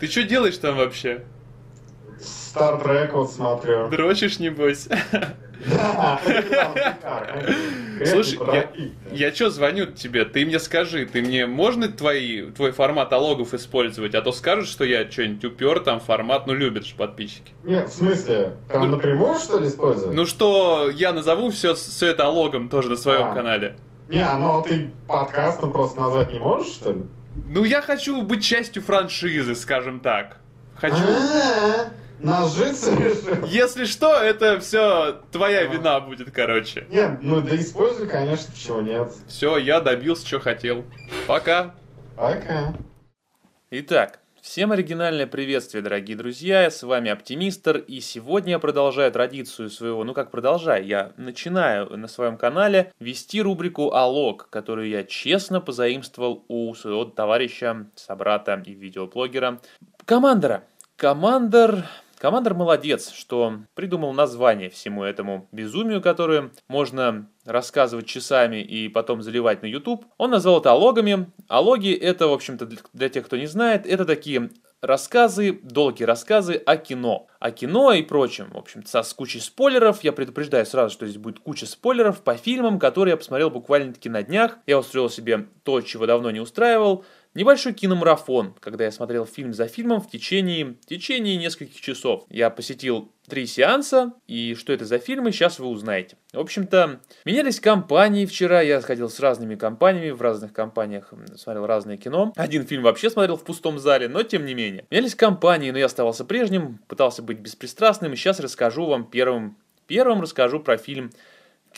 Ты что делаешь там вообще? Стартрек вот смотрю. Дрочишь, небось? Слушай, я, я что звоню тебе? Ты мне скажи, ты мне можно твои, твой формат алогов использовать? А то скажут, что я что-нибудь упер, там формат, ну любят же подписчики. Нет, в смысле? Там напрямую, что ли, использовать? Ну что, я назову все, все это алогом тоже на своем А. канале. Не, ну ты подкастом просто назвать не можешь, что ли? Ну я хочу быть частью франшизы, скажем так. Хочу. А, Нажиться решил? Если что, это все твоя А. вина будет, короче. Нет, ну да используй, конечно, почему нет. Все, я добился, что хотел. Пока. Пока. Итак, всем оригинальное приветствие, дорогие друзья, с вами Оптимистр, и сегодня я продолжаю традицию своего, ну как продолжаю, я начинаю на своем канале вести рубрику «Алог», которую я честно позаимствовал у своего товарища, собрата и видеоблогера. Командора. Командор... Командор молодец, что придумал название всему этому безумию, которое можно рассказывать часами и потом заливать на YouTube. Он назвал это алогами. Алоги это, в общем-то, для, тех, кто не знает, это такие рассказы, долгие рассказы о кино. О кино и прочем, в общем со с кучей спойлеров. Я предупреждаю сразу, что здесь будет куча спойлеров по фильмам, которые я посмотрел буквально-таки на днях. Я устроил себе то, чего давно не устраивал. Небольшой киномарафон, когда я смотрел фильм за фильмом в течение, в течение нескольких часов. Я посетил три сеанса, и что это за фильмы, сейчас вы узнаете. В общем-то, менялись компании вчера, я сходил с разными компаниями, в разных компаниях смотрел разное кино. Один фильм вообще смотрел в пустом зале, но тем не менее. Менялись компании, но я оставался прежним, пытался быть беспристрастным, и сейчас расскажу вам первым, первым расскажу про фильм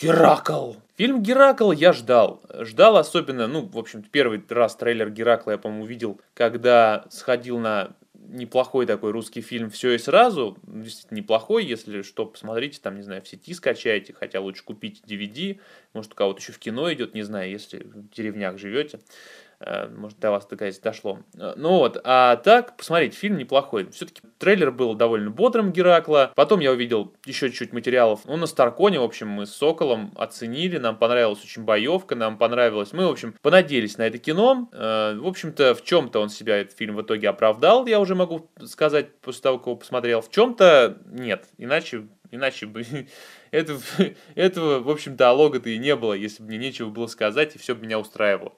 Геракл. Фильм Геракл я ждал. Ждал особенно, ну, в общем первый раз трейлер Геракла я, по-моему, увидел, когда сходил на неплохой такой русский фильм «Все и сразу». Действительно неплохой, если что, посмотрите, там, не знаю, в сети скачайте, хотя лучше купить DVD. Может, у кого-то еще в кино идет, не знаю, если в деревнях живете. Э, Может, до вас такая дошло. Э, Ну вот, а так, посмотрите, фильм неплохой. Все-таки трейлер был довольно бодрым Геракла. Потом я увидел еще чуть материалов. Ну, на Старконе, в общем, мы с Соколом оценили. Нам понравилась очень боевка, нам понравилось. Мы, в общем, понадеялись на это кино. Э, В общем-то, в чем-то он себя, этот фильм, в итоге оправдал, я уже могу сказать, после того, как его посмотрел. В чем-то нет. Иначе Иначе бы это, этого, в общем-то, алога-то и не было, если бы мне нечего было сказать, и все бы меня устраивало.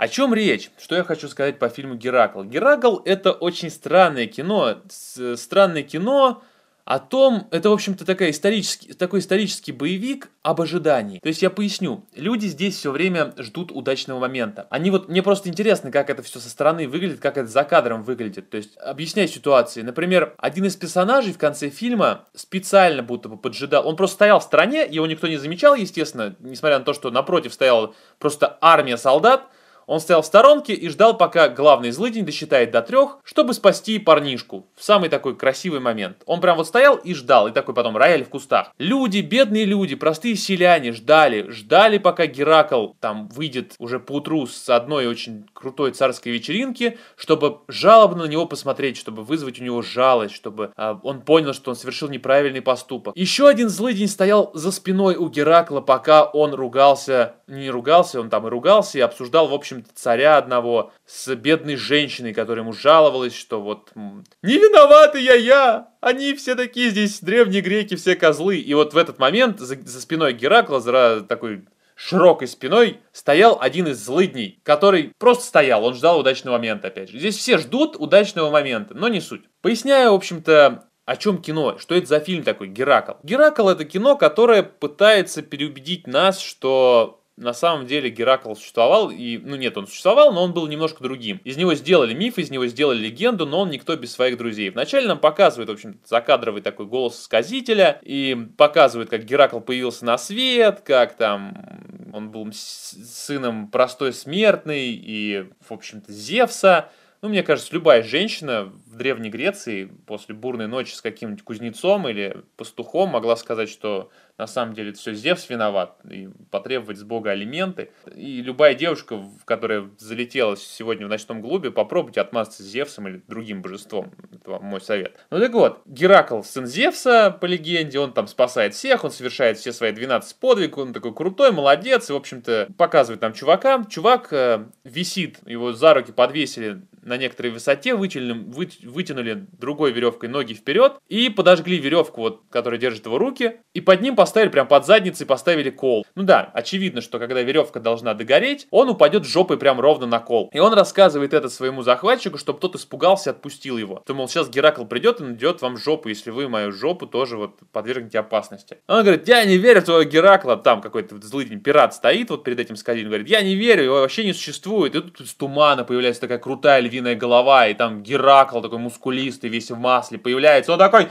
О чем речь? Что я хочу сказать по фильму Геракл? Геракл это очень странное кино. Странное кино о том, это, в общем-то, такая исторический, такой исторический боевик об ожидании. То есть я поясню, люди здесь все время ждут удачного момента. Они вот, мне просто интересно, как это все со стороны выглядит, как это за кадром выглядит. То есть объясняй ситуации. Например, один из персонажей в конце фильма специально будто бы поджидал. Он просто стоял в стороне, его никто не замечал, естественно, несмотря на то, что напротив стояла просто армия солдат. Он стоял в сторонке и ждал, пока главный злыдень досчитает до трех, чтобы спасти парнишку. В самый такой красивый момент. Он прям вот стоял и ждал, и такой потом рояль в кустах. Люди, бедные люди, простые селяне ждали, ждали, пока Геракл там выйдет уже поутру с одной очень крутой царской вечеринки, чтобы жалобно на него посмотреть, чтобы вызвать у него жалость, чтобы а, он понял, что он совершил неправильный поступок. Еще один злыдень стоял за спиной у Геракла, пока он ругался, не ругался, он там и ругался, и обсуждал, в общем-то, царя одного с бедной женщиной, которая ему жаловалась, что вот «Не виноваты я, я! Они все такие здесь, древние греки, все козлы!» И вот в этот момент за, за спиной Геракла, за такой широкой спиной стоял один из злыдней, который просто стоял, он ждал удачного момента, опять же. Здесь все ждут удачного момента, но не суть. Поясняю, в общем-то, о чем кино? Что это за фильм такой Геракл? Геракл это кино, которое пытается переубедить нас, что на самом деле Геракл существовал, и, ну нет, он существовал, но он был немножко другим. Из него сделали миф, из него сделали легенду, но он никто без своих друзей. Вначале нам показывают, в общем, закадровый такой голос сказителя, и показывают, как Геракл появился на свет, как там он был сыном простой смертной и, в общем-то, Зевса. Ну, мне кажется, любая женщина в Древней Греции после бурной ночи с каким-нибудь кузнецом или пастухом могла сказать, что на самом деле это все Зевс виноват, и потребовать с Бога алименты. И любая девушка, которая залетела сегодня в ночном клубе, попробуйте отмазаться Зевсом или другим божеством. Это вам мой совет. Ну так вот, Геракл сын Зевса, по легенде, он там спасает всех, он совершает все свои 12 подвиг, он такой крутой, молодец, и, в общем-то, показывает там чувака. Чувак э, висит, его за руки подвесили на некоторой высоте, вытянули, вы, вытянули другой веревкой ноги вперед и подожгли веревку, вот, которая держит его руки, и под ним поставили, прям под задницей поставили кол. Ну да, очевидно, что когда веревка должна догореть, он упадет жопой прям ровно на кол. И он рассказывает это своему захватчику, чтобы тот испугался и отпустил его. То, мол, сейчас Геракл придет и найдет вам жопу, если вы мою жопу тоже вот подвергнете опасности. Он говорит, я не верю в твоего Геракла, там какой-то злый пират стоит вот перед этим сказителем, говорит, я не верю, его вообще не существует. И тут из тумана появляется такая крутая львиная голова, и там Геракл такой мускулистый, весь в масле появляется. Он такой,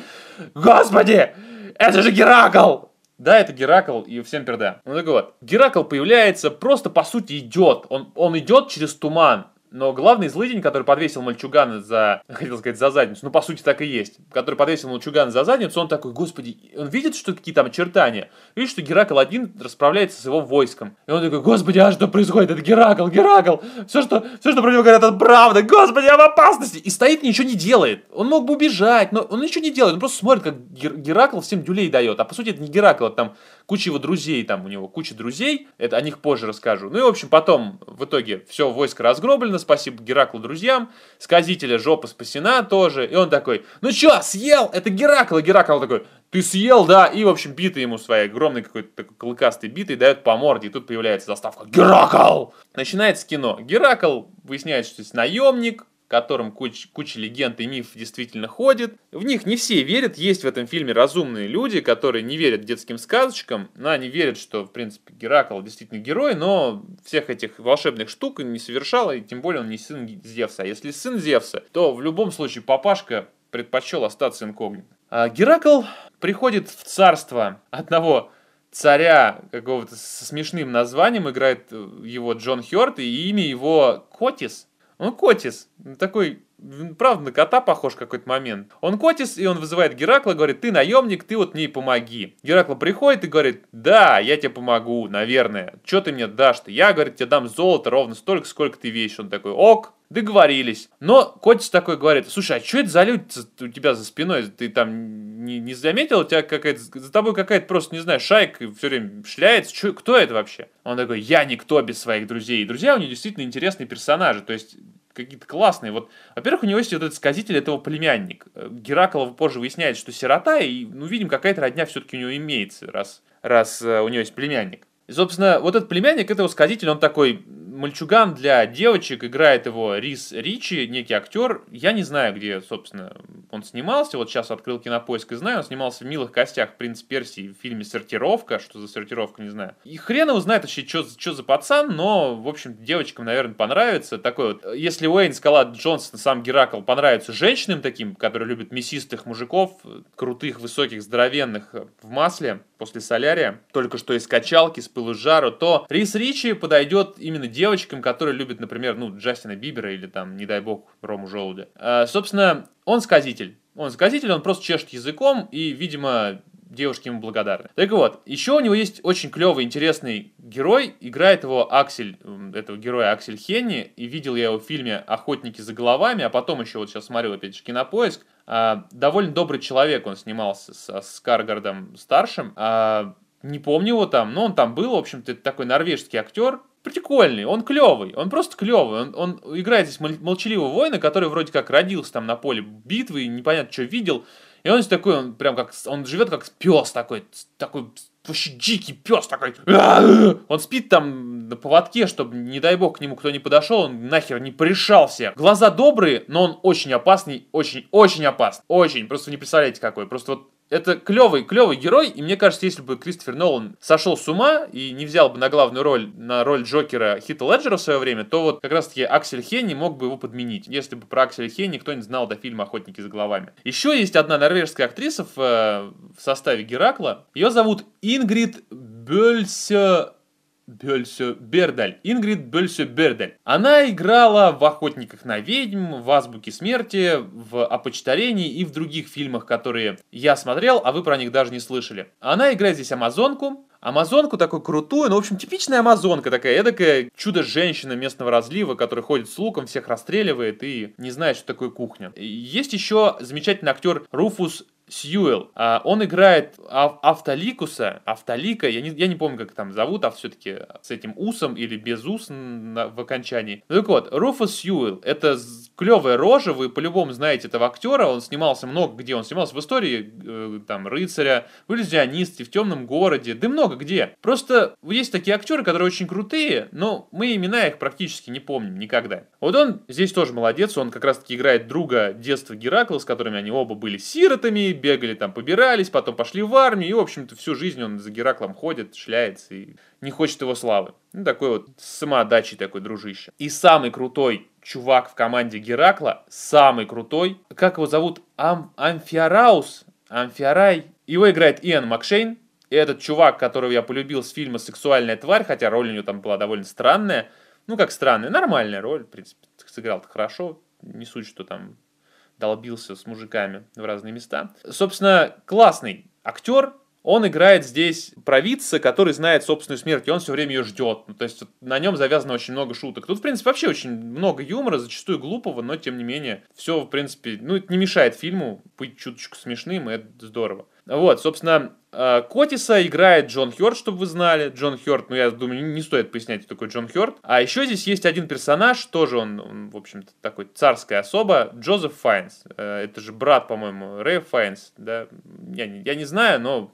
господи, это же Геракл! Да, это Геракл, и всем перда. Ну так вот, Геракл появляется, просто по сути идет. Он, он идет через туман. Но главный злыдень, который подвесил мальчугана за, хотел сказать, за задницу, ну, по сути, так и есть, который подвесил мальчугана за задницу, он такой, господи, он видит, что какие там очертания, видит, что Геракл один расправляется с его войском. И он такой, господи, а что происходит? Это Геракл, Геракл, все, что, все, что про него говорят, это правда, господи, я в опасности. И стоит, ничего не делает. Он мог бы убежать, но он ничего не делает, он просто смотрит, как Геракл всем дюлей дает. А по сути, это не Геракл, это там куча его друзей, там у него куча друзей, это о них позже расскажу. Ну и, в общем, потом, в итоге, все войско разгроблено, спасибо Гераклу друзьям, сказителя жопа спасена тоже, и он такой, ну чё, съел, это Геракл, и Геракл такой, ты съел, да, и, в общем, биты ему своей огромной какой-то такой клыкастой битой дает по морде, и тут появляется заставка «Геракл!». Начинается кино. Геракл выясняет, что есть наемник, которым куч, куча легенд и миф действительно ходит. В них не все верят, есть в этом фильме разумные люди, которые не верят детским сказочкам, но они верят, что, в принципе, Геракл действительно герой, но всех этих волшебных штук не совершал, и тем более он не сын Зевса. А если сын Зевса, то в любом случае папашка предпочел остаться инкогнито. А Геракл приходит в царство одного царя какого-то со смешным названием, играет его Джон Хёрд, и имя его Котис – он Котис, такой, правда, на кота похож какой-то момент. Он Котис, и он вызывает Геракла, говорит, ты наемник, ты вот мне помоги. Геракл приходит и говорит, да, я тебе помогу, наверное. Что ты мне дашь-то? Я, говорит, тебе дам золото ровно столько, сколько ты вещь. Он такой, ок, договорились. Но Котис такой говорит, слушай, а что это за люди у тебя за спиной? Ты там не, не заметил? У тебя какая-то, за тобой какая-то просто, не знаю, шайка все время шляется. Чё, кто это вообще? Он такой, я никто без своих друзей. И друзья у него действительно интересные персонажи. То есть какие-то классные. Вот, во-первых, у него есть вот этот сказитель, это его племянник. Геракл позже выясняет, что сирота, и, ну, видим, какая-то родня все-таки у него имеется, раз, раз uh, у него есть племянник. И, собственно, вот этот племянник этого сказителя, он такой мальчуган для девочек, играет его Рис Ричи, некий актер. Я не знаю, где, собственно, он снимался. Вот сейчас открыл кинопоиск и знаю. Он снимался в «Милых костях» «Принц Персии» в фильме «Сортировка». Что за сортировка, не знаю. И хрен его знает вообще, что, что за пацан, но, в общем, девочкам, наверное, понравится. Такой вот, если Уэйн Скала Джонсон, сам Геракл, понравится женщинам таким, которые любят мясистых мужиков, крутых, высоких, здоровенных в масле после солярия, только что из качалки, с пылу жару, то Рис Ричи подойдет именно девочкам, которые любят, например, ну, Джастина Бибера или там, не дай бог, Рому Желудя. А, собственно, он сказитель. Он сказитель, он просто чешет языком, и, видимо, девушки ему благодарны. Так вот, еще у него есть очень клевый, интересный герой. Играет его Аксель, этого героя Аксель Хенни. И видел я его в фильме «Охотники за головами», а потом еще вот сейчас смотрел опять же «Кинопоиск». А, довольно добрый человек он снимался со Скаргардом старшим. А, не помню его там, но он там был, в общем-то, такой норвежский актер, прикольный, он клевый, он просто клевый. Он, он играет здесь молчаливого воина, который вроде как родился там на поле битвы, непонятно, что видел. И он здесь такой, он прям как, он живет как пес такой, такой вообще дикий пес такой. Он спит там на поводке, чтобы, не дай бог, к нему кто не подошел, он нахер не пришался. Глаза добрые, но он очень опасный, очень, очень опасный. Очень, просто не представляете какой. Просто вот это клевый, клевый герой, и мне кажется, если бы Кристофер Нолан сошел с ума и не взял бы на главную роль, на роль Джокера Хита Леджера в свое время, то вот как раз-таки Аксель Хенни мог бы его подменить, если бы про Акселя Хенни никто не знал до фильма «Охотники за головами». Еще есть одна норвежская актриса в, э, в составе Геракла, ее зовут Ингрид Бельсе Бельсё Бердаль. Ингрид Бельсё Бердаль. Она играла в «Охотниках на ведьм», в «Азбуке смерти», в «Опочтарении» и в других фильмах, которые я смотрел, а вы про них даже не слышали. Она играет здесь Амазонку, Амазонку такую крутую, ну, в общем, типичная амазонка такая, эдакая чудо-женщина местного разлива, которая ходит с луком, всех расстреливает и не знает, что такое кухня. Есть еще замечательный актер Руфус Сьюэлл. А, он играет ав- Автоликуса, Автолика, я не, я не помню, как там зовут, а все-таки с этим усом или без ус в окончании. Ну так вот, Руфус Сьюэлл, это клевая рожа, вы по-любому знаете этого актера, он снимался много где, он снимался в истории, э, там, рыцаря, в иллюзионисте, в темном городе, да много где. Просто есть такие актеры, которые очень крутые, но мы имена их практически не помним никогда. Вот он здесь тоже молодец, он как раз-таки играет друга детства Геракла, с которыми они оба были сиротами, бегали там, побирались, потом пошли в армию, и, в общем-то, всю жизнь он за Гераклом ходит, шляется и не хочет его славы. Ну, такой вот самоотдачей такой дружище. И самый крутой чувак в команде Геракла, самый крутой, как его зовут? Ам Амфиараус? Амфиарай? Его играет Иэн Макшейн, и этот чувак, которого я полюбил с фильма «Сексуальная тварь», хотя роль у него там была довольно странная, ну как странная, нормальная роль, в принципе, сыграл-то хорошо, не суть, что там долбился с мужиками в разные места. Собственно, классный актер, он играет здесь провидца, который знает собственную смерть, и он все время ее ждет. Ну, то есть на нем завязано очень много шуток. Тут, в принципе, вообще очень много юмора, зачастую глупого, но тем не менее, все, в принципе, ну, это не мешает фильму быть чуточку смешным, и это здорово. Вот, собственно, э, Котиса играет Джон Хёрд, чтобы вы знали. Джон Хёрд, ну, я думаю, не стоит пояснять, кто такой Джон Хёрд. А еще здесь есть один персонаж, тоже он, он в общем-то, такой царская особа, Джозеф Файнс. Э, Это же брат, по-моему, Рэя Файнс, да? Я не, я не знаю, но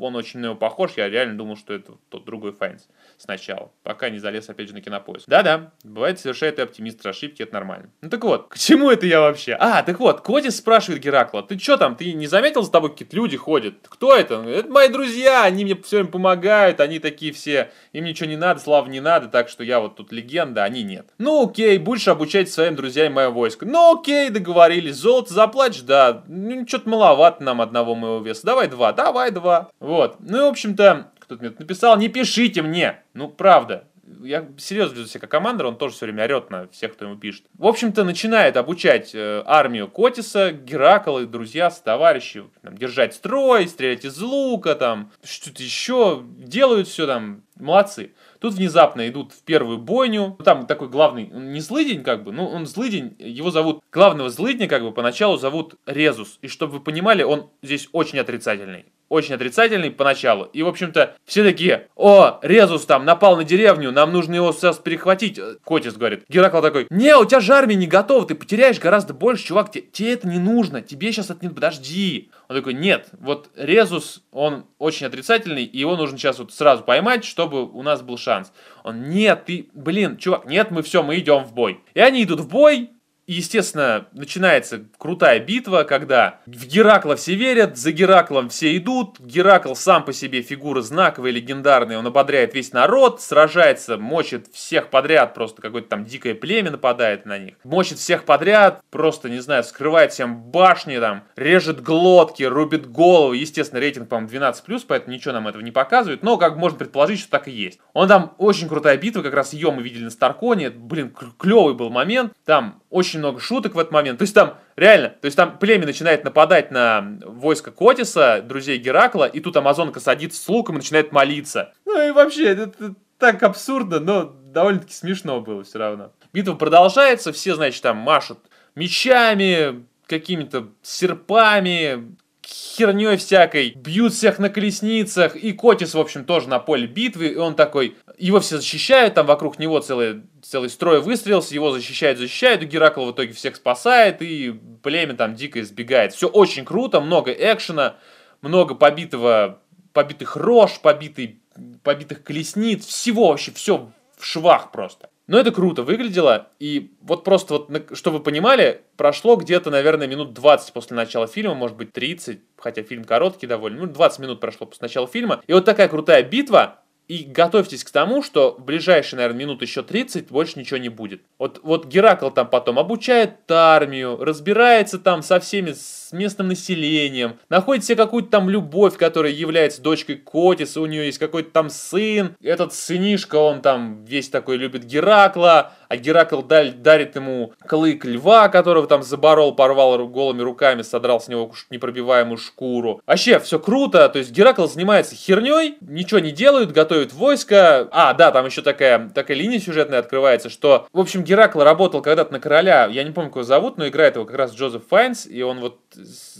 он очень на него похож, я реально думал, что это тот другой Файнс сначала, пока не залез опять же на кинопоиск. Да-да, бывает совершает и оптимист ошибки, это нормально. Ну так вот, к чему это я вообще? А, так вот, Кодис спрашивает Геракла, ты что там, ты не заметил, за тобой какие-то люди ходят? Кто это? Это мои друзья, они мне все время помогают, они такие все, им ничего не надо, славы не надо, так что я вот тут легенда, они нет. Ну окей, будешь обучать своим друзьям мое войско. Ну окей, договорились, золото заплатишь, да, ну что-то маловато нам одного моего веса, давай два, давай два. Вот, ну и в общем-то, кто-то мне написал, не пишите мне, ну правда, я серьезно веду себя как командир, он тоже все время орет на всех, кто ему пишет. В общем-то, начинает обучать э, армию Котиса, Геракл и друзья, товарищи, там, держать строй, стрелять из лука, там, что-то еще, делают все там, молодцы. Тут внезапно идут в первую бойню. Там такой главный, не злыдень, как бы, ну, он злыдень, его зовут, главного злыдня, как бы, поначалу зовут Резус. И чтобы вы понимали, он здесь очень отрицательный. Очень отрицательный поначалу. И, в общем-то, все такие, о, Резус там напал на деревню, нам нужно его сейчас перехватить. Котис говорит. Геракл такой, не, у тебя же армия не готова, ты потеряешь гораздо больше, чувак, тебе, тебе это не нужно, тебе сейчас это не... Подожди. Он такой, нет, вот Резус, он очень отрицательный, и его нужно сейчас вот сразу поймать, чтобы у нас был шанс. Он, нет, ты, блин, чувак, нет, мы все, мы идем в бой. И они идут в бой, естественно, начинается крутая битва, когда в Геракла все верят, за Гераклом все идут, Геракл сам по себе фигура знаковая, легендарная, он ободряет весь народ, сражается, мочит всех подряд, просто какое-то там дикое племя нападает на них, мочит всех подряд, просто, не знаю, скрывает всем башни, там, режет глотки, рубит голову, естественно, рейтинг, по-моему, 12+, поэтому ничего нам этого не показывает, но, как можно предположить, что так и есть. Он там, очень крутая битва, как раз ее мы видели на Старконе, блин, клевый был момент, там очень много шуток в этот момент. То есть там реально, то есть там племя начинает нападать на войско Котиса, друзей Геракла, и тут Амазонка садится с луком и начинает молиться. Ну и вообще, это так абсурдно, но довольно-таки смешно было все равно. Битва продолжается, все, значит, там машут мечами, какими-то серпами, херней всякой, бьют всех на колесницах, и Котис, в общем, тоже на поле битвы, и он такой, его все защищают, там вокруг него целый, целый строй выстрелился, его защищают, защищают, и Геракл в итоге всех спасает, и племя там дико избегает. Все очень круто, много экшена, много побитого, побитых рож, побитый, побитых колесниц, всего вообще, все в швах просто. Но это круто выглядело, и вот просто вот, чтобы вы понимали, прошло где-то, наверное, минут 20 после начала фильма, может быть 30, хотя фильм короткий довольно, ну 20 минут прошло после начала фильма, и вот такая крутая битва, и готовьтесь к тому, что в ближайшие, наверное, минут еще 30 больше ничего не будет. Вот, вот Геракл там потом обучает армию, разбирается там со всеми, с местным населением, находит себе какую-то там любовь, которая является дочкой Котиса, у нее есть какой-то там сын, этот сынишка, он там весь такой любит Геракла, а Геракл дарит ему клык льва, которого там заборол, порвал голыми руками, содрал с него непробиваемую шкуру. Вообще, все круто, то есть Геракл занимается херней, ничего не делают, готовят войско. А, да, там еще такая, такая линия сюжетная открывается, что, в общем, Геракл работал когда-то на короля, я не помню, как его зовут, но играет его как раз Джозеф Файнс, и он вот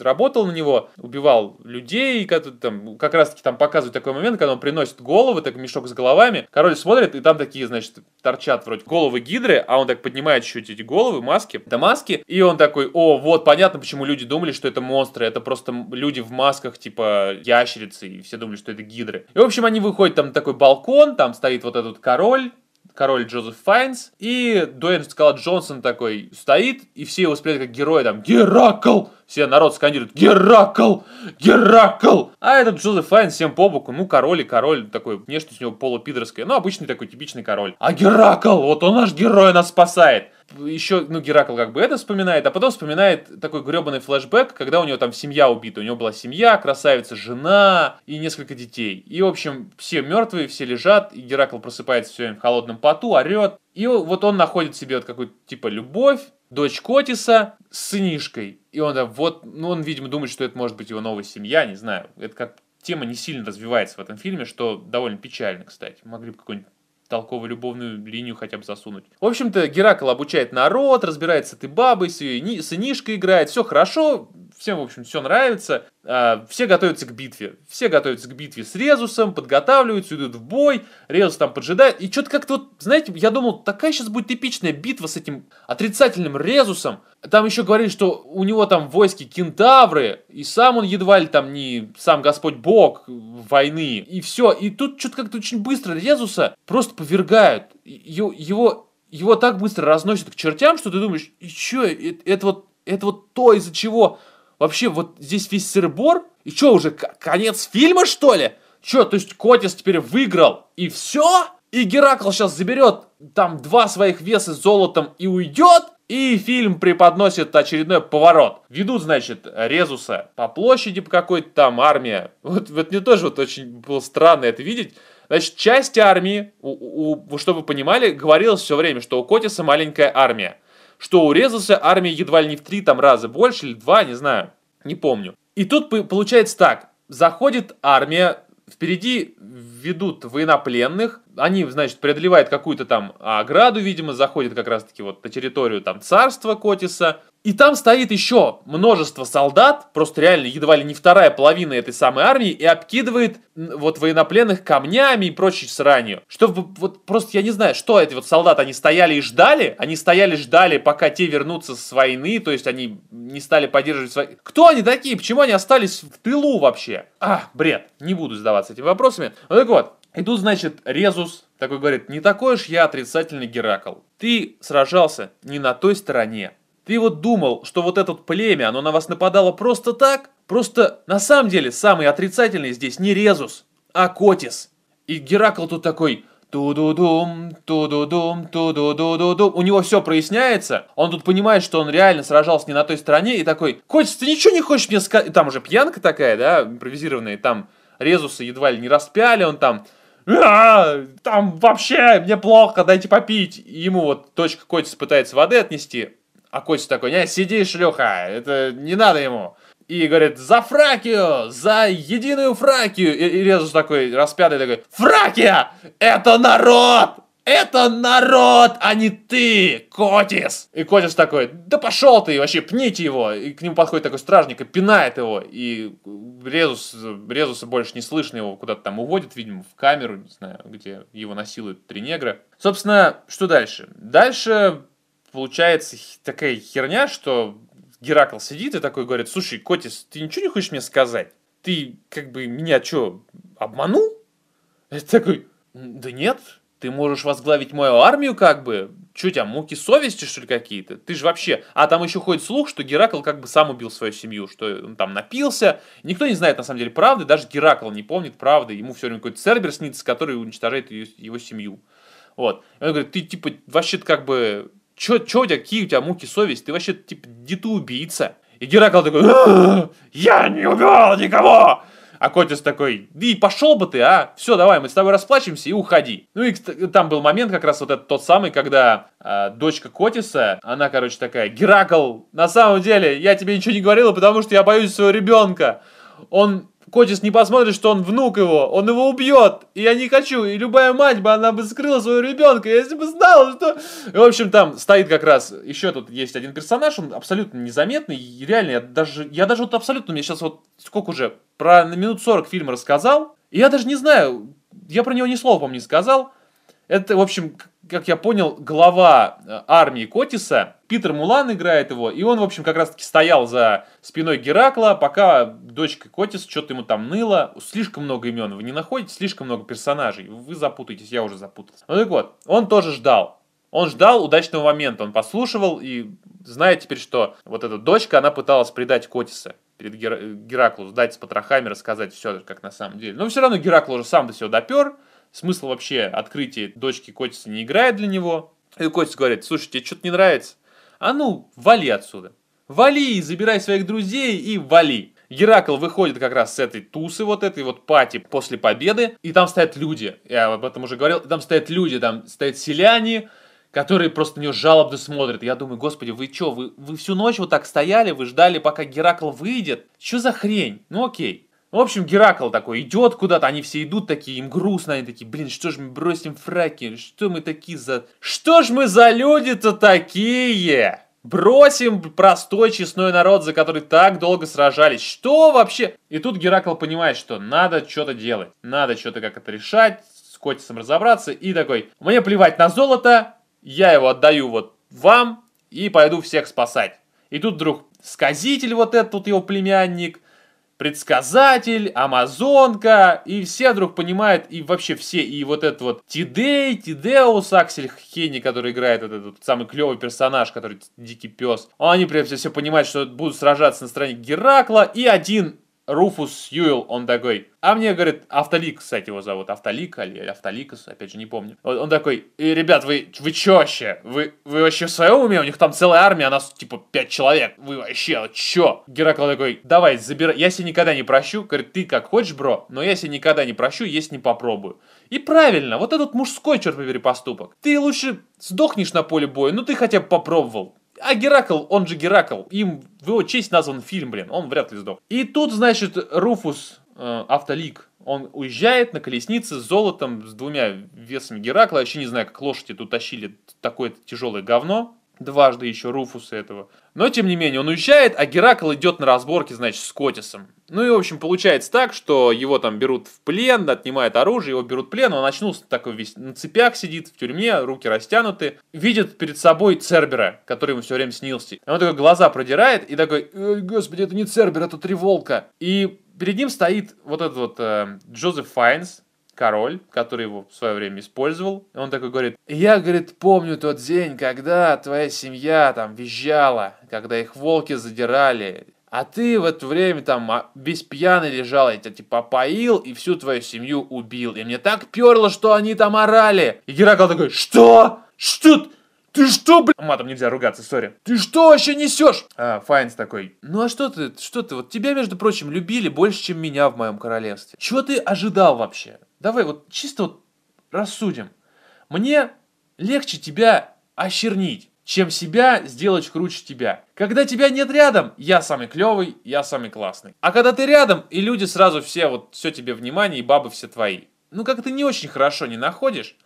работал на него, убивал людей, как, там, как раз таки там показывают такой момент, когда он приносит головы, так мешок с головами, король смотрит, и там такие, значит, торчат вроде головы гидры, а он так поднимает чуть эти головы, маски, это маски, и он такой, о, вот, понятно, почему люди думали, что это монстры, это просто люди в масках, типа ящерицы, и все думали, что это гидры. И, в общем, они выходят, там такой балкон, там стоит вот этот король, король Джозеф Файнс, и Дуэйн Скалат Джонсон такой стоит, и все его воспринимают как героя, там, Геракл! Все народ скандирует, Геракл! Геракл! А этот Джозеф Файнс всем по боку, ну, король и король, такой, внешность у него полупидорская, ну, обычный такой типичный король. А Геракл, вот он наш герой, нас спасает! Еще, ну, Геракл как бы это вспоминает, а потом вспоминает такой гребаный флешбэк, когда у него там семья убита. У него была семья, красавица, жена и несколько детей. И, в общем, все мертвые, все лежат, и Геракл просыпается все в холодном поту, орет. И вот он находит себе вот какую-то, типа, любовь, дочь Котиса с сынишкой. И он, да, вот, ну, он, видимо, думает, что это может быть его новая семья, не знаю. Это как тема не сильно развивается в этом фильме, что довольно печально, кстати. Могли бы какой-нибудь толковую любовную линию хотя бы засунуть. В общем-то, Геракл обучает народ, разбирается с этой бабой, с ее ни- сынишкой играет, все хорошо, всем, в общем, все нравится. А, все готовятся к битве. Все готовятся к битве с Резусом, подготавливаются, идут в бой, Резус там поджидает. И что-то как-то вот, знаете, я думал, такая сейчас будет эпичная битва с этим отрицательным Резусом. Там еще говорили, что у него там в войске кентавры, и сам он едва ли там не сам Господь Бог войны, и все. И тут что-то как-то очень быстро Резуса просто повергают. Его, его, так быстро разносят к чертям, что ты думаешь, и что, это, это вот, это вот то, из-за чего вообще вот здесь весь сыр-бор? И что, уже конец фильма, что ли? Че, то есть Котис теперь выиграл, и все? И Геракл сейчас заберет там два своих веса с золотом и уйдет? И фильм преподносит очередной поворот. Ведут, значит, Резуса по площади по какой-то там армия. Вот, вот мне тоже вот очень было странно это видеть. Значит, часть армии, у- у- чтобы вы понимали, говорилось все время, что у Котиса маленькая армия. Что у Резуса армия едва ли не в три там раза больше или два, не знаю, не помню. И тут по- получается так. Заходит армия, впереди ведут военнопленных, они, значит, преодолевают какую-то там ограду, видимо, заходят как раз-таки вот на территорию там царства Котиса, и там стоит еще множество солдат, просто реально едва ли не вторая половина этой самой армии, и обкидывает вот военнопленных камнями и прочей сранью. Что вот просто я не знаю, что эти вот солдаты, они стояли и ждали, они стояли ждали, пока те вернутся с войны, то есть они не стали поддерживать свои... Кто они такие? Почему они остались в тылу вообще? А, бред, не буду задаваться этими вопросами. Ну так вот, и тут, значит, Резус такой говорит, не такой уж я отрицательный Геракл. Ты сражался не на той стороне. Ты вот думал, что вот это племя, оно на вас нападало просто так? Просто на самом деле самый отрицательный здесь не Резус, а Котис. И Геракл тут такой, ту-ду-дум, ту-ду-дум, ту-ду-ду-ду-дум. У него все проясняется. Он тут понимает, что он реально сражался не на той стороне. И такой, Котис, ты ничего не хочешь мне сказать? Там уже пьянка такая, да, импровизированная. Там Резуса едва ли не распяли, он там... «А, там вообще мне плохо, дайте попить. Ему вот дочка Котис пытается воды отнести, а Котис такой, не, сиди, шлюха, это не надо ему. И говорит, за Фракию, за единую Фракию. И, и Резус такой, распятый такой, Фракия, это народ! Это народ, а не ты, Котис! И Котис такой, да пошел ты, вообще пните его. И к нему подходит такой стражник и пинает его. И Резус, Резуса больше не слышно, его куда-то там уводят, видимо, в камеру, не знаю, где его насилуют три негра. Собственно, что дальше? Дальше получается такая херня, что Геракл сидит и такой говорит, слушай, Котис, ты ничего не хочешь мне сказать? Ты как бы меня что, обманул? Я такой, «М, да нет, ты можешь возглавить мою армию как бы. У тебя, муки совести что ли какие-то? Ты же вообще... А там еще ходит слух, что Геракл как бы сам убил свою семью, что он там напился. Никто не знает на самом деле правды, даже Геракл не помнит правды. Ему все время какой-то Цербер снится, который уничтожает ее- его семью. Вот. И он говорит, ты типа вообще как бы... Чё, чё у тебя, какие у тебя муки совесть? Ты вообще типа где ты убийца? И Геракл такой, «А, я не убивал никого! А Котис такой, и пошел бы ты, а, все, давай, мы с тобой расплачемся и уходи. Ну и там был момент как раз вот этот тот самый, когда э, дочка Котиса, она, короче, такая, Геракл, на самом деле, я тебе ничего не говорила, потому что я боюсь своего ребенка. Он Котис не посмотрит, что он внук его, он его убьет, и я не хочу, и любая мать бы, она бы скрыла своего ребенка, если бы знала, что... И, в общем, там стоит как раз, еще тут есть один персонаж, он абсолютно незаметный, и реально, я даже, я даже вот абсолютно, мне сейчас вот сколько уже, про минут 40 фильм рассказал, и я даже не знаю, я про него ни слова, по-моему, не сказал, это, в общем, как я понял, глава э, армии Котиса, Питер Мулан играет его, и он, в общем, как раз-таки стоял за спиной Геракла, пока дочка Котис что-то ему там ныла. Слишком много имен вы не находите, слишком много персонажей, вы запутаетесь, я уже запутался. Ну так вот, он тоже ждал. Он ждал удачного момента, он послушивал и знает теперь, что вот эта дочка, она пыталась предать Котиса перед Гер... Гераклу, сдать с потрохами, рассказать все как на самом деле. Но все равно Геракл уже сам до всего допер, смысл вообще открытия дочки Котиса не играет для него. И Котис говорит, слушай, тебе что-то не нравится? А ну, вали отсюда. Вали, забирай своих друзей и вали. Геракл выходит как раз с этой тусы, вот этой вот пати после победы, и там стоят люди, я об этом уже говорил, там стоят люди, там стоят селяне, которые просто на нее жалобно смотрят. Я думаю, господи, вы что, вы, вы всю ночь вот так стояли, вы ждали, пока Геракл выйдет? Что за хрень? Ну окей. В общем, Геракл такой идет куда-то, они все идут такие, им грустно, они такие, блин, что ж мы бросим фраки, что мы такие за... Что ж мы за люди-то такие? Бросим простой честной народ, за который так долго сражались. Что вообще? И тут Геракл понимает, что надо что-то делать. Надо что-то как это решать, с Котисом разобраться. И такой, мне плевать на золото, я его отдаю вот вам и пойду всех спасать. И тут вдруг сказитель вот этот его племянник – предсказатель, амазонка, и все вдруг понимают, и вообще все, и вот этот вот Тидей, Тидеус, Аксель Хенни, который играет этот, этот самый клевый персонаж, который дикий пес, они прям все, все понимают, что будут сражаться на стороне Геракла, и один Руфус Сьюэлл, он такой, а мне, говорит, Автолик, кстати, его зовут, Автолик или Автоликас, опять же, не помню. Он такой, ребят, вы, вы чё вообще? Вы, вы вообще в своем уме? У них там целая армия, а нас, типа, пять человек. Вы вообще, чё? Геракл такой, давай, забирай, я себе никогда не прощу. Говорит, ты как хочешь, бро, но я себе никогда не прощу, если не попробую. И правильно, вот этот мужской, черт побери, поступок. Ты лучше сдохнешь на поле боя, ну ты хотя бы попробовал. А Геракл, он же Геракл, им в его честь назван фильм, блин, он вряд ли сдох. И тут, значит, Руфус, э, автолик, он уезжает на колеснице с золотом, с двумя весами Геракла. Я вообще не знаю, как лошади тут тащили такое тяжелое говно дважды еще Руфуса этого. Но, тем не менее, он уезжает, а Геракл идет на разборки, значит, с Котисом. Ну и, в общем, получается так, что его там берут в плен, отнимают оружие, его берут в плен, он очнулся такой весь на цепях сидит, в тюрьме, руки растянуты, видит перед собой Цербера, который ему все время снился. Он такой глаза продирает и такой, господи, это не Цербер, это Треволка. И перед ним стоит вот этот вот э, Джозеф Файнс, король, который его в свое время использовал. И он такой говорит, я, говорит, помню тот день, когда твоя семья там визжала, когда их волки задирали, а ты в это время там а, без пьяный лежал, я тебя типа поил и всю твою семью убил. И мне так перло, что они там орали. И Геракл такой, что? Что? Ты что, блин? Матом нельзя ругаться, сори. Ты что вообще несешь? А, Файнс такой, ну а что ты, что ты, вот тебя, между прочим, любили больше, чем меня в моем королевстве. Чего ты ожидал вообще? Давай вот чисто вот рассудим. Мне легче тебя ощернить, чем себя сделать круче тебя. Когда тебя нет рядом, я самый клевый, я самый классный. А когда ты рядом, и люди сразу все, вот все тебе внимание, и бабы все твои. Ну как ты не очень хорошо не находишь?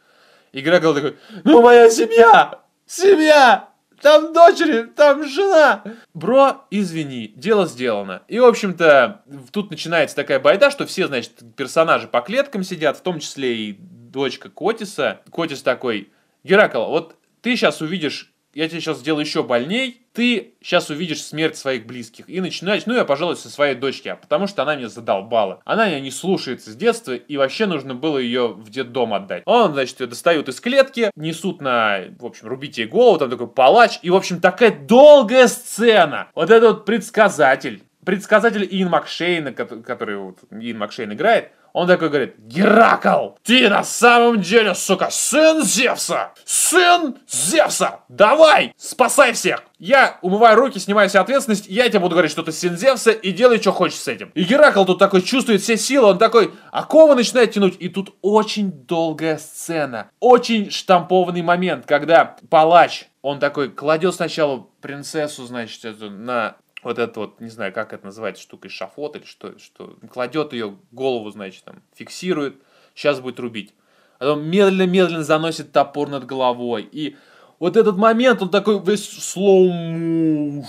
И Грегор такой, ну моя семья, семья, там дочери, там жена. Бро, извини, дело сделано. И, в общем-то, тут начинается такая байда, что все, значит, персонажи по клеткам сидят, в том числе и дочка Котиса. Котис такой, Геракл, вот ты сейчас увидишь я тебе сейчас сделаю еще больней, ты сейчас увидишь смерть своих близких. И начинаешь, ну я, пожалуй, со своей дочки, а потому что она меня задолбала. Она меня не слушается с детства, и вообще нужно было ее в детдом отдать. Он, значит, ее достают из клетки, несут на, в общем, рубите ей голову, там такой палач, и, в общем, такая долгая сцена. Вот этот вот предсказатель, предсказатель Иэн Макшейна, который вот, Иэн Макшейн играет, Он такой говорит, Геракл, ты на самом деле, сука, сын Зевса! Сын Зевса! Давай, спасай всех! Я умываю руки, снимаю себе ответственность, я тебе буду говорить, что ты сын Зевса, и делай, что хочешь с этим. И Геракл тут такой чувствует все силы, он такой, а кого начинает тянуть, и тут очень долгая сцена, очень штампованный момент, когда палач, он такой кладет сначала принцессу, значит, эту на вот это вот, не знаю, как это называется, штука, шафот или что, что кладет ее голову, значит, там, фиксирует, сейчас будет рубить. А потом медленно-медленно заносит топор над головой. И вот этот момент, он такой весь motion,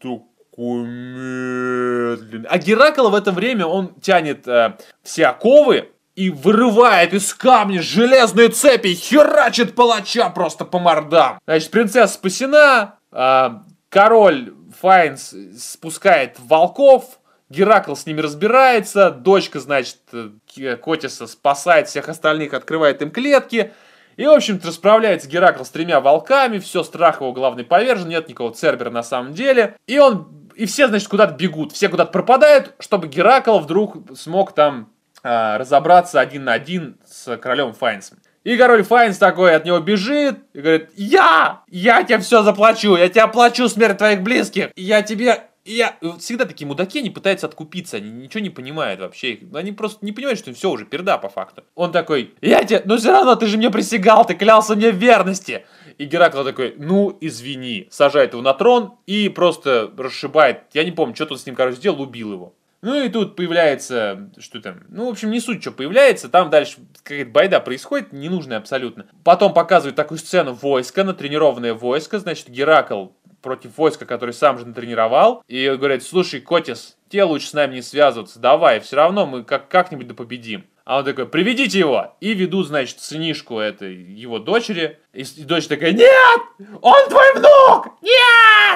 такой медленный. А Геракл в это время, он тянет э, все оковы, и вырывает из камня железные цепи херачит палача просто по мордам. Значит, принцесса спасена, э, король Файнс спускает волков, Геракл с ними разбирается, дочка, значит, э, Котиса спасает всех остальных, открывает им клетки. И, в общем-то, расправляется Геракл с тремя волками, все, страх его главный повержен, нет никого Цербера на самом деле. И он, и все, значит, куда-то бегут, все куда-то пропадают, чтобы Геракл вдруг смог там а, разобраться один на один с королем Файнсом. И король Файнс такой от него бежит и говорит, я, я тебе все заплачу, я тебе оплачу смерть твоих близких, я тебе я всегда такие мудаки, они пытаются откупиться, они ничего не понимают вообще. Они просто не понимают, что все уже перда по факту. Он такой, я тебе, но все равно ты же мне присягал, ты клялся мне в верности. И Геракл такой, ну извини, сажает его на трон и просто расшибает, я не помню, что тут с ним, короче, сделал, убил его. Ну и тут появляется, что там, ну, в общем, не суть, что появляется, там дальше какая-то байда происходит, ненужная абсолютно. Потом показывают такую сцену войска, натренированное войско, значит, Геракл против войска, который сам же натренировал, и говорит, слушай, Котис, тебе лучше с нами не связываться, давай, все равно мы как- как-нибудь да победим. А он такой, приведите его! И ведут, значит, сынишку этой его дочери. И, и дочь такая, нет! Он твой внук! Нет!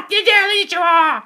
Не делай ничего!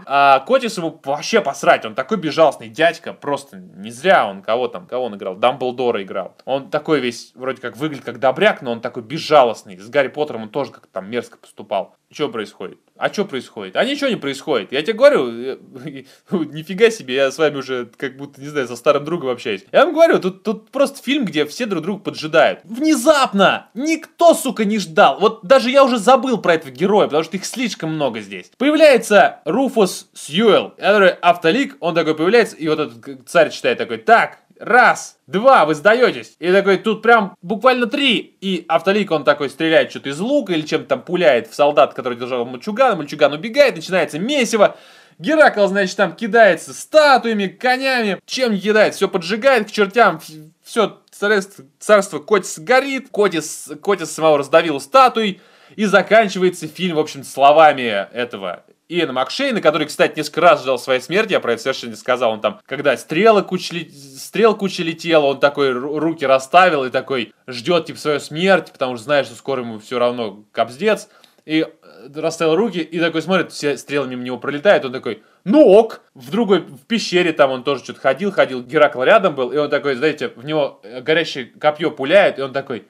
А Котис ему вообще посрать. Он такой безжалостный дядька. Просто не зря он кого там, кого он играл. Дамблдора играл. Он такой весь, вроде как выглядит как добряк, но он такой безжалостный. С Гарри Поттером он тоже как там мерзко поступал. Что происходит? А что происходит? А ничего не происходит. Я тебе говорю, нифига себе, я с вами уже как будто, не знаю, со старым другом общаюсь. Я вам говорю, тут, тут просто фильм, где все друг друга поджидают. Внезапно! Никто, сука, не ждал. Вот даже я уже забыл про этого героя, потому что их слишком много здесь. Появляется Руфус Сьюэлл, который автолик, он такой появляется, и вот этот царь читает такой, так, Раз, два, вы сдаетесь. И такой, тут прям буквально три. И автолик, он такой стреляет что-то из лука или чем-то там пуляет в солдат, который держал мальчугана. Мальчуган убегает, начинается месиво. Геракл, значит, там кидается статуями, конями. Чем кидает, все поджигает к чертям. Все, царство, царство Котис горит. Котис, Котис самого раздавил статуей. И заканчивается фильм, в общем, словами этого Иэна Макшейна, который, кстати, несколько раз ждал своей смерти, я про это совершенно не сказал, он там, когда стрелы куча, стрел куча летела, он такой руки расставил и такой ждет, типа, свою смерть, потому что знает, что скоро ему все равно капздец, и э, расставил руки, и такой смотрит, все стрелы мимо него пролетают, он такой, ну ок, в другой, в пещере там он тоже что-то ходил, ходил, Геракл рядом был, и он такой, знаете, в него э, горящее копье пуляет, и он такой,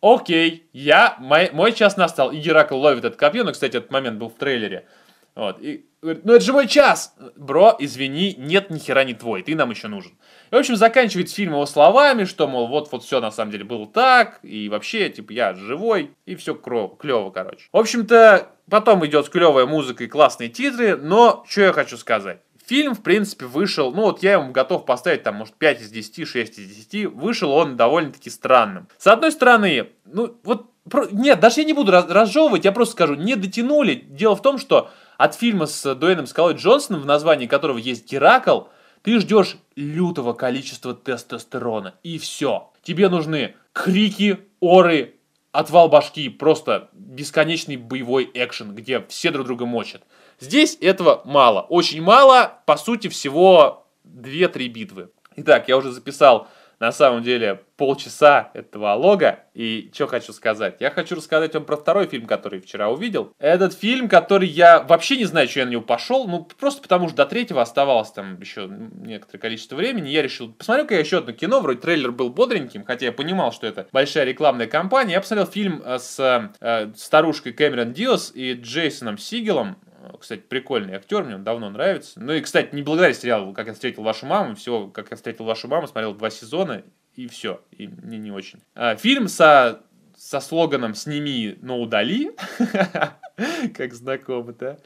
окей, я, мой, мой час настал, и Геракл ловит это копье, ну, кстати, этот момент был в трейлере, вот. И говорит, ну это же мой час! Бро, извини, нет, ни хера не твой, ты нам еще нужен. И, в общем, заканчивается фильм его словами, что, мол, вот-вот все на самом деле было так, и вообще, типа, я живой, и все клево, короче. В общем-то, потом идет клевая музыка и классные титры, но что я хочу сказать. Фильм, в принципе, вышел, ну вот я ему готов поставить там, может, 5 из 10, 6 из 10. Вышел он довольно-таки странным. С одной стороны, ну вот, нет, даже я не буду разжевывать, я просто скажу, не дотянули. Дело в том, что от фильма с Дуэйном Скалой Джонсоном, в названии которого есть Геракл, ты ждешь лютого количества тестостерона. И все. Тебе нужны крики, оры, отвал башки, просто бесконечный боевой экшен, где все друг друга мочат. Здесь этого мало. Очень мало, по сути, всего 2-3 битвы. Итак, я уже записал на самом деле полчаса этого лога. И что хочу сказать? Я хочу рассказать вам про второй фильм, который вчера увидел. Этот фильм, который я вообще не знаю, что я на него пошел, ну просто потому что до третьего оставалось там еще некоторое количество времени. Я решил, посмотрю-ка я еще одно кино, вроде трейлер был бодреньким, хотя я понимал, что это большая рекламная кампания. Я посмотрел фильм э, с э, старушкой Кэмерон Диос и Джейсоном Сигелом Кстати, прикольный актер, мне он давно нравится. Ну и, кстати, не благодаря сериалу «Как я встретил вашу маму», всего «Как я встретил вашу маму» смотрел два сезона, и все, и мне не очень. А, фильм со, со слоганом «Сними, но удали», как знакомо, да?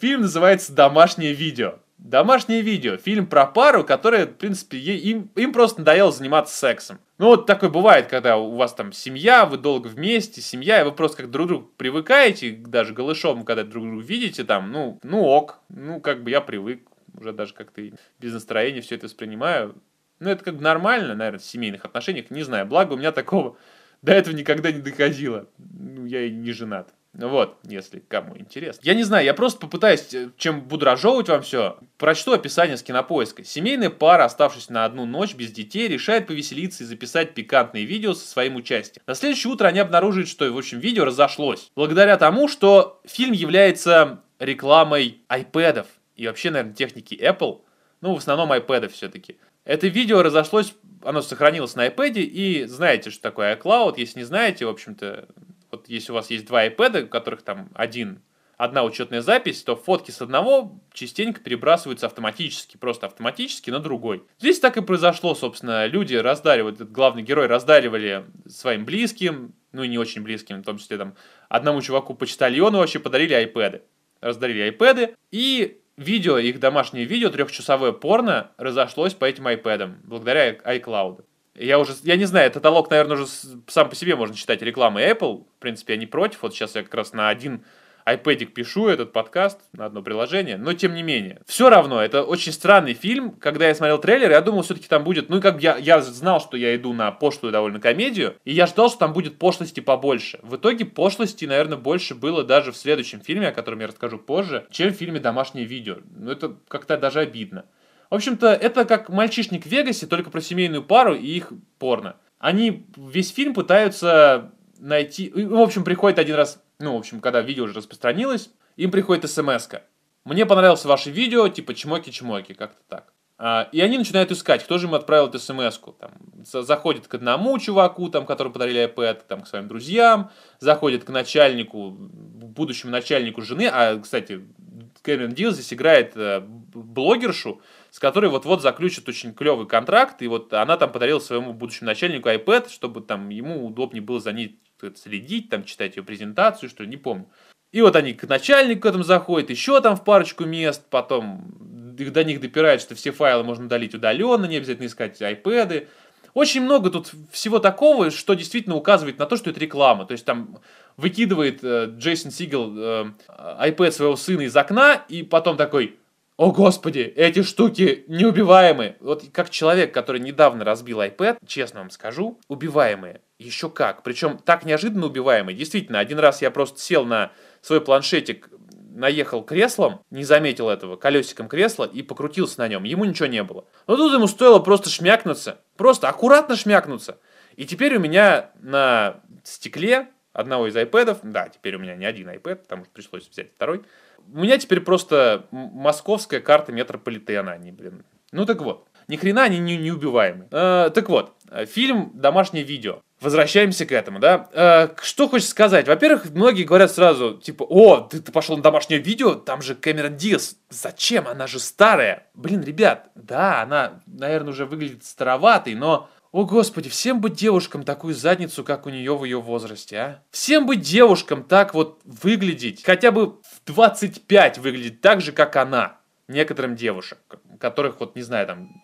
Фильм называется «Домашнее видео». Домашнее видео. Фильм про пару, которая, в принципе, им, им просто надоело заниматься сексом. Ну, вот такое бывает, когда у вас там семья, вы долго вместе, семья, и вы просто как друг к другу привыкаете, даже голышом, когда друг друга видите, там, ну, ну ок, ну, как бы я привык, уже даже как-то без настроения все это воспринимаю. Ну, это как бы нормально, наверное, в семейных отношениях, не знаю, благо у меня такого до этого никогда не доходило. Ну, я и не женат. Вот, если кому интересно. Я не знаю, я просто попытаюсь, э, чем буду разжевывать вам все, прочту описание с кинопоиска. Семейная пара, оставшись на одну ночь без детей, решает повеселиться и записать пикантные видео со своим участием. На следующее утро они обнаруживают, что, в общем, видео разошлось. Благодаря тому, что фильм является рекламой iPad'ов и вообще, наверное, техники Apple. Ну, в основном iPad'ов все-таки. Это видео разошлось, оно сохранилось на iPad, и знаете, что такое iCloud. Если не знаете, в общем-то, вот если у вас есть два iPad, у которых там один, одна учетная запись, то фотки с одного частенько перебрасываются автоматически, просто автоматически на другой. Здесь так и произошло, собственно, люди раздаривают, этот главный герой раздаривали своим близким, ну и не очень близким, в том числе там одному чуваку-почтальону вообще подарили iPad. Раздарили iPad, и видео, их домашнее видео, трехчасовое порно, разошлось по этим iPad, благодаря iCloud. Я уже, я не знаю, этот алог, наверное, уже сам по себе можно считать рекламой Apple. В принципе, я не против. Вот сейчас я как раз на один iPad пишу этот подкаст на одно приложение, но тем не менее. Все равно, это очень странный фильм. Когда я смотрел трейлер, я думал, все-таки там будет, ну, как я, я знал, что я иду на пошлую довольно комедию, и я ждал, что там будет пошлости побольше. В итоге пошлости, наверное, больше было даже в следующем фильме, о котором я расскажу позже, чем в фильме «Домашнее видео». Ну, это как-то даже обидно. В общем-то, это как «Мальчишник в Вегасе», только про семейную пару и их порно. Они весь фильм пытаются найти... В общем, приходит один раз... Ну, в общем, когда видео уже распространилось, им приходит смс -ка. Мне понравилось ваше видео, типа чмоки-чмоки, как-то так. А, и они начинают искать, кто же им отправил эту смс -ку. Там, заходит к одному чуваку, там, которому подарили iPad, там, к своим друзьям, заходит к начальнику, будущему начальнику жены. А, кстати, Кэмерон Дил здесь играет э, блогершу, с которой вот-вот заключат очень клевый контракт, и вот она там подарила своему будущему начальнику iPad, чтобы там ему удобнее было за ней следить, там читать ее презентацию, что не помню. И вот они к начальнику этому заходят, еще там в парочку мест, потом до них допирают, что все файлы можно удалить удаленно, не обязательно искать iPad. Очень много тут всего такого, что действительно указывает на то, что это реклама. То есть там выкидывает э, Джейсон Сигел э, iPad своего сына из окна, и потом такой, о господи, эти штуки неубиваемые. Вот как человек, который недавно разбил iPad, честно вам скажу, убиваемые. Еще как. Причем так неожиданно убиваемые. Действительно, один раз я просто сел на свой планшетик, наехал креслом, не заметил этого, колесиком кресла и покрутился на нем. Ему ничего не было. Но тут ему стоило просто шмякнуться. Просто аккуратно шмякнуться. И теперь у меня на стекле одного из iPad, да, теперь у меня не один iPad, потому что пришлось взять второй, у меня теперь просто московская карта метрополитена, они, блин. Ну так вот, ни хрена они не, неубиваемы. Э, так вот, фильм «Домашнее видео». Возвращаемся к этому, да. Э, что хочешь сказать? Во-первых, многие говорят сразу, типа, о, ты, ты пошел на домашнее видео, там же Кэмерон Диас. Зачем? Она же старая. Блин, ребят, да, она, наверное, уже выглядит староватой, но о господи, всем бы девушкам такую задницу, как у нее в ее возрасте, а? Всем бы девушкам так вот выглядеть, хотя бы в 25 выглядеть так же, как она. Некоторым девушек, которых вот, не знаю, там...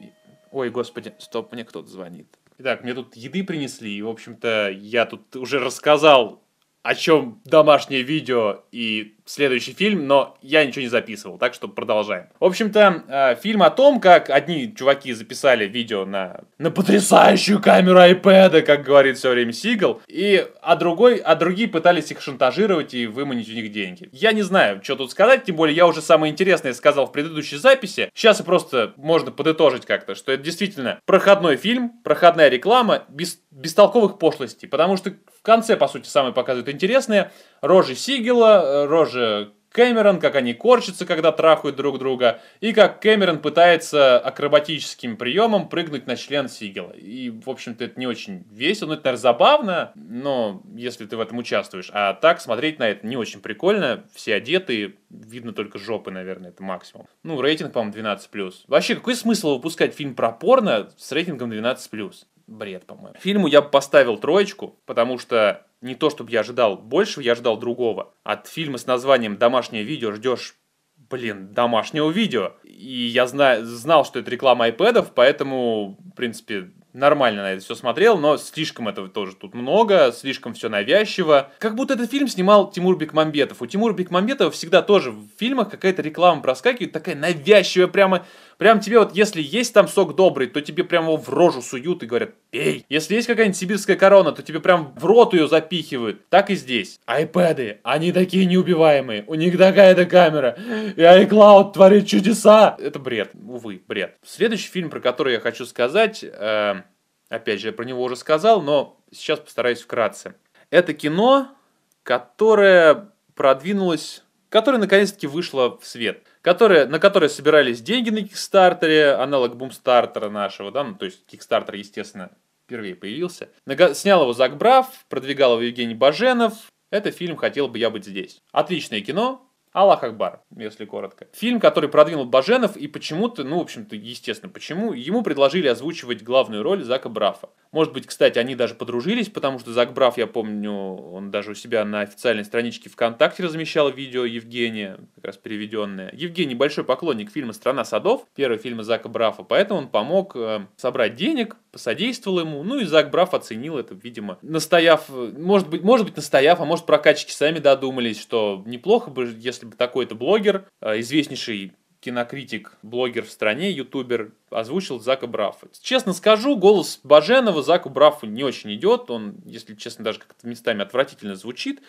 Ой, господи, стоп, мне кто-то звонит. Итак, мне тут еды принесли, и, в общем-то, я тут уже рассказал, о чем домашнее видео и следующий фильм, но я ничего не записывал, так что продолжаем. В общем-то, э, фильм о том, как одни чуваки записали видео на, на потрясающую камеру iPad, как говорит все время Сигал, и, а, другой, а другие пытались их шантажировать и выманить у них деньги. Я не знаю, что тут сказать, тем более я уже самое интересное сказал в предыдущей записи. Сейчас просто можно подытожить как-то, что это действительно проходной фильм, проходная реклама, без, бестолковых пошлостей, потому что в конце, по сути, самое показывает интересное, рожи Сигела, рожи Кэмерон, как они корчатся, когда трахают друг друга, и как Кэмерон пытается акробатическим приемом прыгнуть на член Сигела. И, в общем-то, это не очень весело, ну, это, наверное, забавно, но если ты в этом участвуешь. А так смотреть на это не очень прикольно, все одеты, видно только жопы, наверное, это максимум. Ну, рейтинг, по-моему, 12+. Вообще, какой смысл выпускать фильм про порно с рейтингом 12+. Бред, по-моему. Фильму я бы поставил троечку, потому что не то, чтобы я ожидал большего, я ожидал другого. От фильма с названием «Домашнее видео» ждешь блин, домашнего видео. И я знаю, знал, что это реклама айпэдов, поэтому, в принципе, нормально на это все смотрел, но слишком этого тоже тут много, слишком все навязчиво. Как будто этот фильм снимал Тимур Бекмамбетов. У Тимура Бекмамбетова всегда тоже в фильмах какая-то реклама проскакивает, такая навязчивая, прямо, прям тебе вот, если есть там сок добрый, то тебе прямо его в рожу суют и говорят, пей. Если есть какая-нибудь сибирская корона, то тебе прям в рот ее запихивают. Так и здесь. Айпэды, они такие неубиваемые, у них такая-то камера, и iCloud творит чудеса. Это бред, увы, бред. Следующий фильм, про который я хочу сказать, э, Опять же, я про него уже сказал, но сейчас постараюсь вкратце. Это кино, которое продвинулось, которое наконец-таки вышло в свет, которое, на которое собирались деньги на Кикстартере, аналог Бумстартера нашего, да, ну, то есть Кикстартер, естественно, впервые появился. Снял его Зак Брав, продвигал его Евгений Баженов. Это фильм «Хотел бы я быть здесь». Отличное кино, Аллах Акбар, если коротко. Фильм, который продвинул Баженов, и почему-то, ну, в общем-то, естественно, почему, ему предложили озвучивать главную роль Зака Брафа. Может быть, кстати, они даже подружились, потому что Зак Браф, я помню, он даже у себя на официальной страничке ВКонтакте размещал видео Евгения, как раз переведенное. Евгений большой поклонник фильма «Страна садов», первого фильма Зака Брафа, поэтому он помог э, собрать денег, посодействовал ему, ну и Зак Браф оценил это, видимо, настояв, может быть, может быть настояв, а может прокачки сами додумались, что неплохо бы, если бы такой-то блогер, э, известнейший кинокритик, блогер в стране, ютубер, озвучил Зака Браффа. Честно скажу, голос Баженова Заку Браффу не очень идет. Он, если честно, даже как-то местами отвратительно звучит.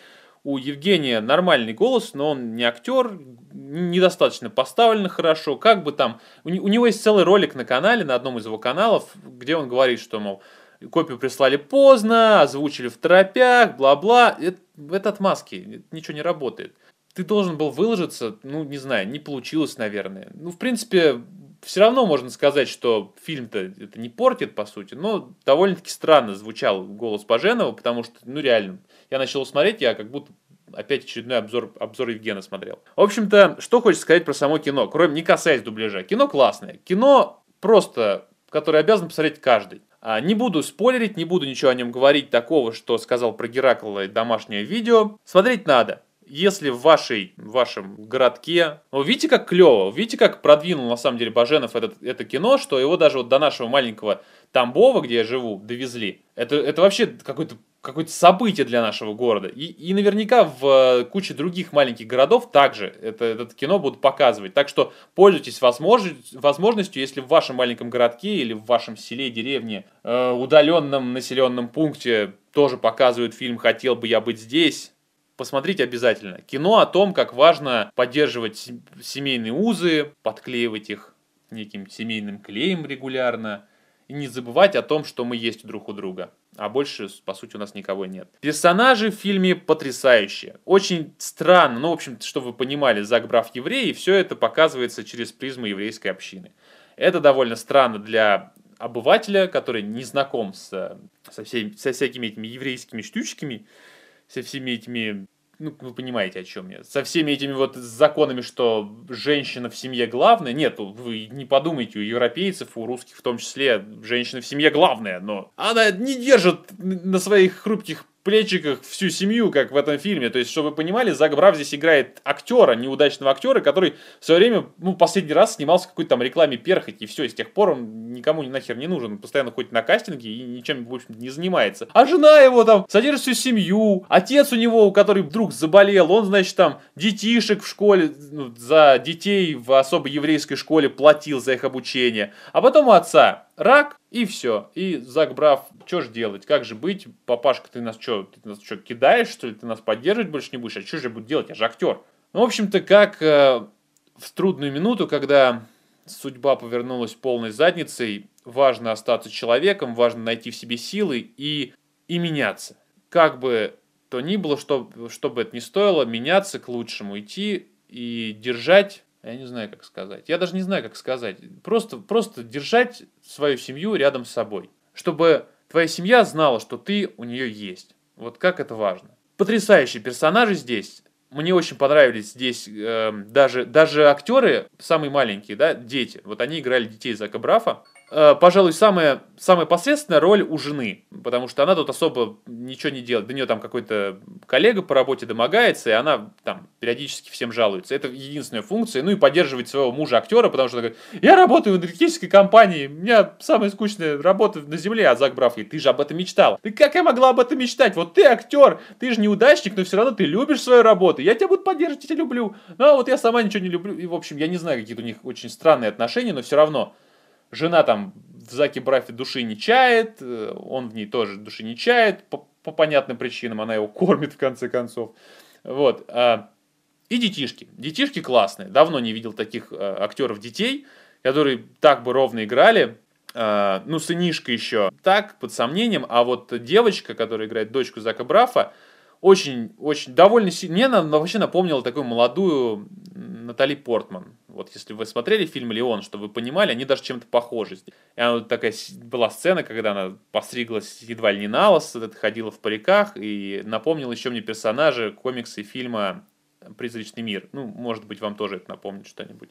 У Евгения нормальный голос, но он не актер, недостаточно поставлен хорошо. Как бы там... У, него есть целый ролик на канале, на одном из его каналов, где он говорит, что, мол, копию прислали поздно, озвучили в торопях, бла-бла. Это, это отмазки, ничего не работает ты должен был выложиться, ну, не знаю, не получилось, наверное. Ну, в принципе, все равно можно сказать, что фильм-то это не портит, по сути, но довольно-таки странно звучал голос Баженова, потому что, ну, реально, я начал смотреть, я как будто опять очередной обзор, обзор Евгена смотрел. В общем-то, что хочется сказать про само кино, кроме не касаясь дубляжа. Кино классное. Кино просто, которое обязан посмотреть каждый. А, не буду спойлерить, не буду ничего о нем говорить такого, что сказал про Геракла домашнее видео. Смотреть надо если в вашей, вашем городке... Вы видите, как клево, видите, как продвинул на самом деле Баженов этот, это кино, что его даже вот до нашего маленького Тамбова, где я живу, довезли. Это, это вообще какое-то какое-то событие для нашего города. И, и наверняка в э, куче других маленьких городов также это, это кино будут показывать. Так что пользуйтесь возможностью, возможностью, если в вашем маленьком городке или в вашем селе, деревне, э, удаленном населенном пункте тоже показывают фильм «Хотел бы я быть здесь», посмотрите обязательно. Кино о том, как важно поддерживать семейные узы, подклеивать их неким семейным клеем регулярно, и не забывать о том, что мы есть друг у друга. А больше, по сути, у нас никого нет. Персонажи в фильме потрясающие. Очень странно, ну, в общем, чтобы вы понимали, Зак Брав еврей, и все это показывается через призму еврейской общины. Это довольно странно для обывателя, который не знаком с, со, всеми, со всякими этими еврейскими штучками, со всеми этими ну, вы понимаете, о чем я. Со всеми этими вот законами, что женщина в семье главная. Нет, вы не подумайте, у европейцев, у русских в том числе, женщина в семье главная, но она не держит на своих хрупких плечиках всю семью, как в этом фильме. То есть, чтобы вы понимали, Зак Брав здесь играет актера, неудачного актера, который в свое время, ну, последний раз снимался в какой-то там рекламе перхоть, и все, и с тех пор он никому нахер не нужен. Он постоянно ходит на кастинги и ничем, в общем не занимается. А жена его там содержит всю семью, отец у него, который вдруг заболел, он, значит, там детишек в школе, ну, за детей в особой еврейской школе платил за их обучение. А потом у отца рак, и все. И Зак Брав, что же делать, как же быть? Папашка, ты нас что, ты нас что, кидаешь, что ли? Ты нас поддерживать больше не будешь? А что же я буду делать? Я же актер. Ну, в общем-то, как э, в трудную минуту, когда судьба повернулась полной задницей, важно остаться человеком, важно найти в себе силы и, и меняться. Как бы то ни было, что, что бы это ни стоило, меняться к лучшему, идти и держать, я не знаю, как сказать, я даже не знаю, как сказать, просто, просто держать свою семью рядом с собой, чтобы твоя семья знала, что ты у нее есть. Вот как это важно. Потрясающие персонажи здесь. Мне очень понравились здесь э, даже, даже актеры, самые маленькие, да, дети. Вот они играли детей Зака Брафа. Э, пожалуй, самая, самая посредственная роль у жены, потому что она тут особо ничего не делает. До нее там какой-то коллега по работе домогается, и она там периодически всем жалуется. Это единственная функция. Ну и поддерживать своего мужа-актера, потому что говорит, я работаю в энергетической компании, у меня самая скучная работа на земле, а Зак Браф говорит, ты же об этом мечтал. Ты как я могла об этом мечтать? Вот ты актер, ты же неудачник, но все равно ты любишь свою работу. Я тебя буду поддерживать, я тебя люблю. Ну а вот я сама ничего не люблю. И, в общем, я не знаю, какие у них очень странные отношения, но все равно Жена там в Заке Брафе души не чает, э, он в ней тоже души не чает, по, по понятным причинам, она его кормит в конце концов. Вот. А, и детишки. Детишки классные. Давно не видел таких а, актеров детей, которые так бы ровно играли. А, ну, сынишка еще так, под сомнением. А вот девочка, которая играет дочку Зака Брафа, очень, очень довольно сильно. Мне вообще напомнила такую молодую Натали Портман. Вот если вы смотрели фильм «Леон», что вы понимали, они даже чем-то похожи. И она такая была сцена, когда она постриглась едва ли не на лос, ходила в париках, и напомнил еще мне персонажи комикса и фильма «Призрачный мир». Ну, может быть, вам тоже это напомнит что-нибудь.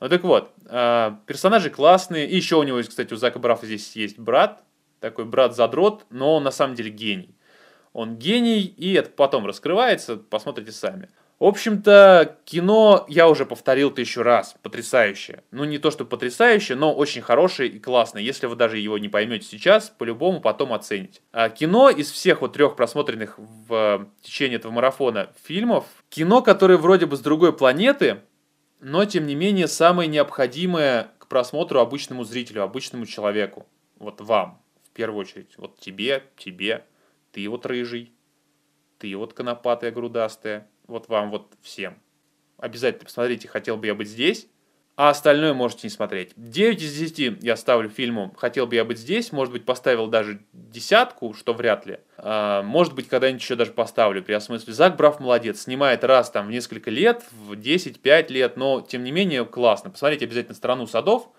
Ну так вот, а, персонажи классные. И еще у него, кстати, у Зака Брафа здесь есть брат, такой брат-задрот, но он на самом деле гений. Он гений, и это потом раскрывается, посмотрите сами. В общем-то, кино я уже повторил тысячу раз. Потрясающее. Ну, не то, что потрясающее, но очень хорошее и классное. Если вы даже его не поймете сейчас, по-любому потом оцените. А кино из всех вот трех просмотренных в течение этого марафона фильмов, кино, которое вроде бы с другой планеты, но, тем не менее, самое необходимое к просмотру обычному зрителю, обычному человеку. Вот вам, в первую очередь. Вот тебе, тебе, ты вот рыжий, ты вот конопатая, грудастая, вот вам вот всем. Обязательно посмотрите «Хотел бы я быть здесь», а остальное можете не смотреть. 9 из 10 я ставлю фильму «Хотел бы я быть здесь». Может быть, поставил даже десятку, что вряд ли. А, может быть, когда-нибудь еще даже поставлю при осмысле. Зак Брав молодец. Снимает раз там в несколько лет, в 10-5 лет, но тем не менее классно. Посмотрите обязательно «Страну садов»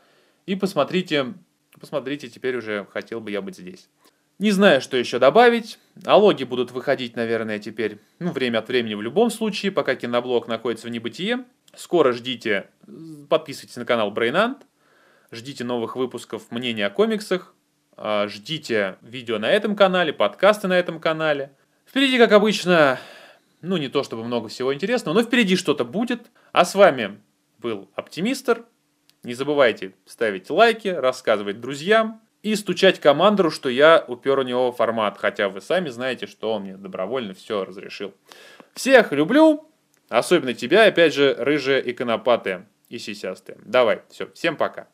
и посмотрите, посмотрите теперь уже «Хотел бы я быть здесь». Не знаю, что еще добавить. Алоги будут выходить, наверное, теперь, ну, время от времени в любом случае, пока киноблог находится в небытие. Скоро ждите, подписывайтесь на канал Брейнант, ждите новых выпусков мнения о комиксах, а, ждите видео на этом канале, подкасты на этом канале. Впереди, как обычно, ну, не то чтобы много всего интересного, но впереди что-то будет. А с вами был Оптимистр. Не забывайте ставить лайки, рассказывать друзьям и стучать командору, что я упер у него формат, хотя вы сами знаете, что он мне добровольно все разрешил. Всех люблю, особенно тебя, опять же, рыжие и конопатые и сисястые. Давай, все, всем пока.